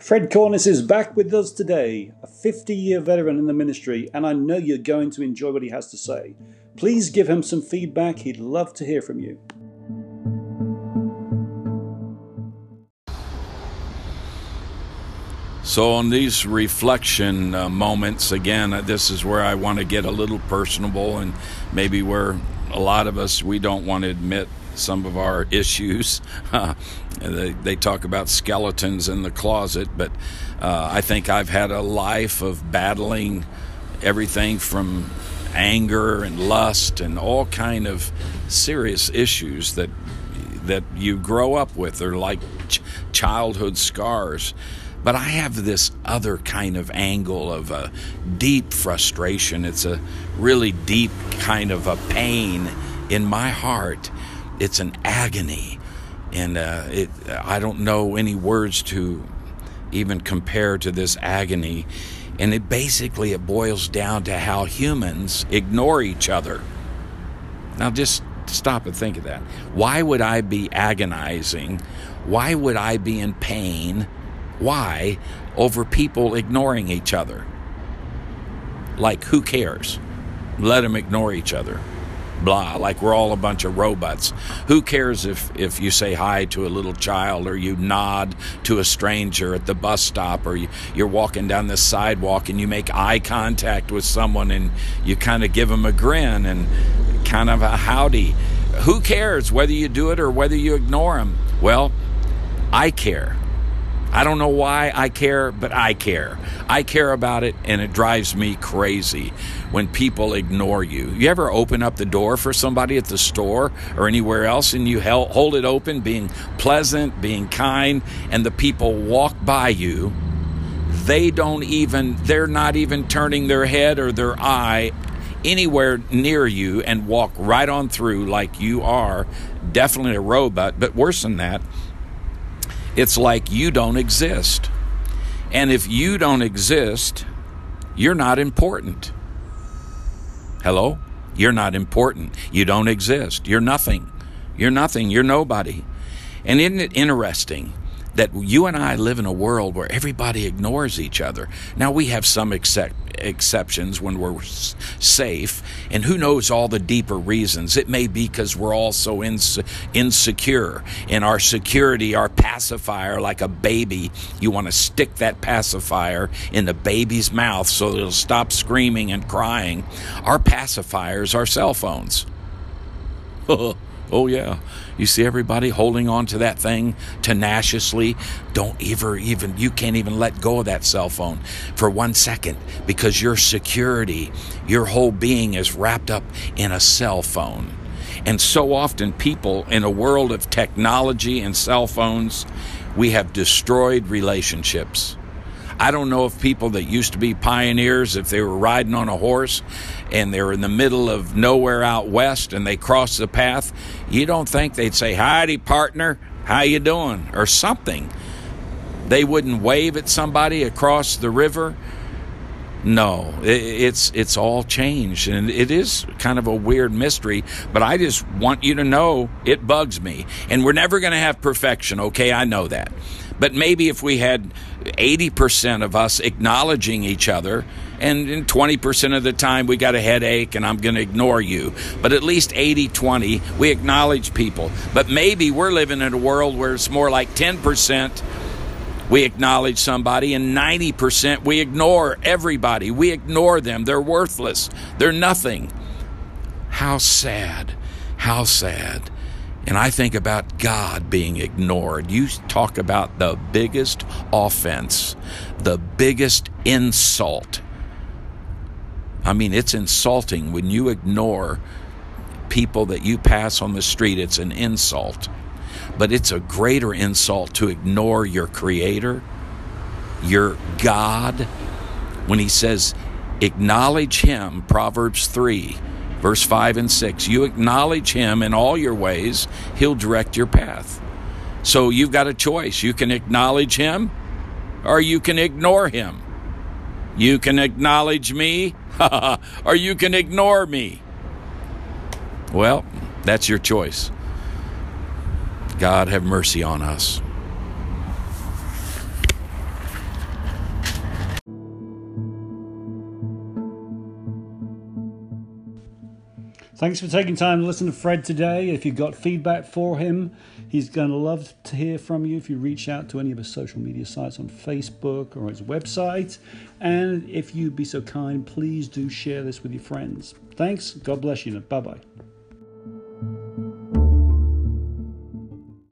Fred Cornice is back with us today, a 50 year veteran in the ministry, and I know you're going to enjoy what he has to say. Please give him some feedback, he'd love to hear from you. So, on these reflection uh, moments, again, uh, this is where I want to get a little personable and maybe where a lot of us we don't want to admit some of our issues. they, they, talk about skeletons in the closet, but uh, I think I've had a life of battling everything from anger and lust and all kind of serious issues that that you grow up with. They're like ch- childhood scars. But I have this other kind of angle of a deep frustration. It's a really deep kind of a pain in my heart. It's an agony, and uh, it, I don't know any words to even compare to this agony. And it basically it boils down to how humans ignore each other. Now just stop and think of that. Why would I be agonizing? Why would I be in pain? Why? Over people ignoring each other. Like, who cares? Let them ignore each other. Blah, like we're all a bunch of robots. Who cares if, if you say hi to a little child or you nod to a stranger at the bus stop or you, you're walking down the sidewalk and you make eye contact with someone and you kind of give them a grin and kind of a howdy? Who cares whether you do it or whether you ignore them? Well, I care. I don't know why I care, but I care. I care about it, and it drives me crazy when people ignore you. You ever open up the door for somebody at the store or anywhere else, and you hold it open, being pleasant, being kind, and the people walk by you? They don't even, they're not even turning their head or their eye anywhere near you and walk right on through like you are definitely a robot, but worse than that it's like you don't exist. And if you don't exist, you're not important. Hello? You're not important. You don't exist. You're nothing. You're nothing. You're nobody. And isn't it interesting that you and I live in a world where everybody ignores each other? Now, we have some except, exceptions when we're safe. And who knows all the deeper reasons? It may be because we're all so inse- insecure. In our security, our pacifier, like a baby, you want to stick that pacifier in the baby's mouth so it'll stop screaming and crying. Our pacifiers are cell phones. Oh, yeah. You see everybody holding on to that thing tenaciously. Don't ever even, you can't even let go of that cell phone for one second because your security, your whole being is wrapped up in a cell phone. And so often, people in a world of technology and cell phones, we have destroyed relationships. I don't know if people that used to be pioneers, if they were riding on a horse and they're in the middle of nowhere out west and they cross the path, you don't think they'd say, "Howdy, partner, how you doing?" or something. They wouldn't wave at somebody across the river. No, it's it's all changed, and it is kind of a weird mystery. But I just want you to know it bugs me, and we're never going to have perfection. Okay, I know that, but maybe if we had 80% of us acknowledging each other, and 20% of the time we got a headache and I'm going to ignore you. But at least 80 20, we acknowledge people. But maybe we're living in a world where it's more like 10% we acknowledge somebody, and 90% we ignore everybody. We ignore them. They're worthless, they're nothing. How sad. How sad. And I think about God being ignored. You talk about the biggest offense, the biggest insult. I mean, it's insulting when you ignore people that you pass on the street, it's an insult. But it's a greater insult to ignore your Creator, your God. When He says, acknowledge Him, Proverbs 3 Verse 5 and 6 You acknowledge him in all your ways, he'll direct your path. So you've got a choice. You can acknowledge him or you can ignore him. You can acknowledge me or you can ignore me. Well, that's your choice. God have mercy on us. Thanks for taking time to listen to Fred today. If you've got feedback for him, he's going to love to hear from you if you reach out to any of his social media sites on Facebook or his website. And if you'd be so kind, please do share this with your friends. Thanks. God bless you. Bye bye.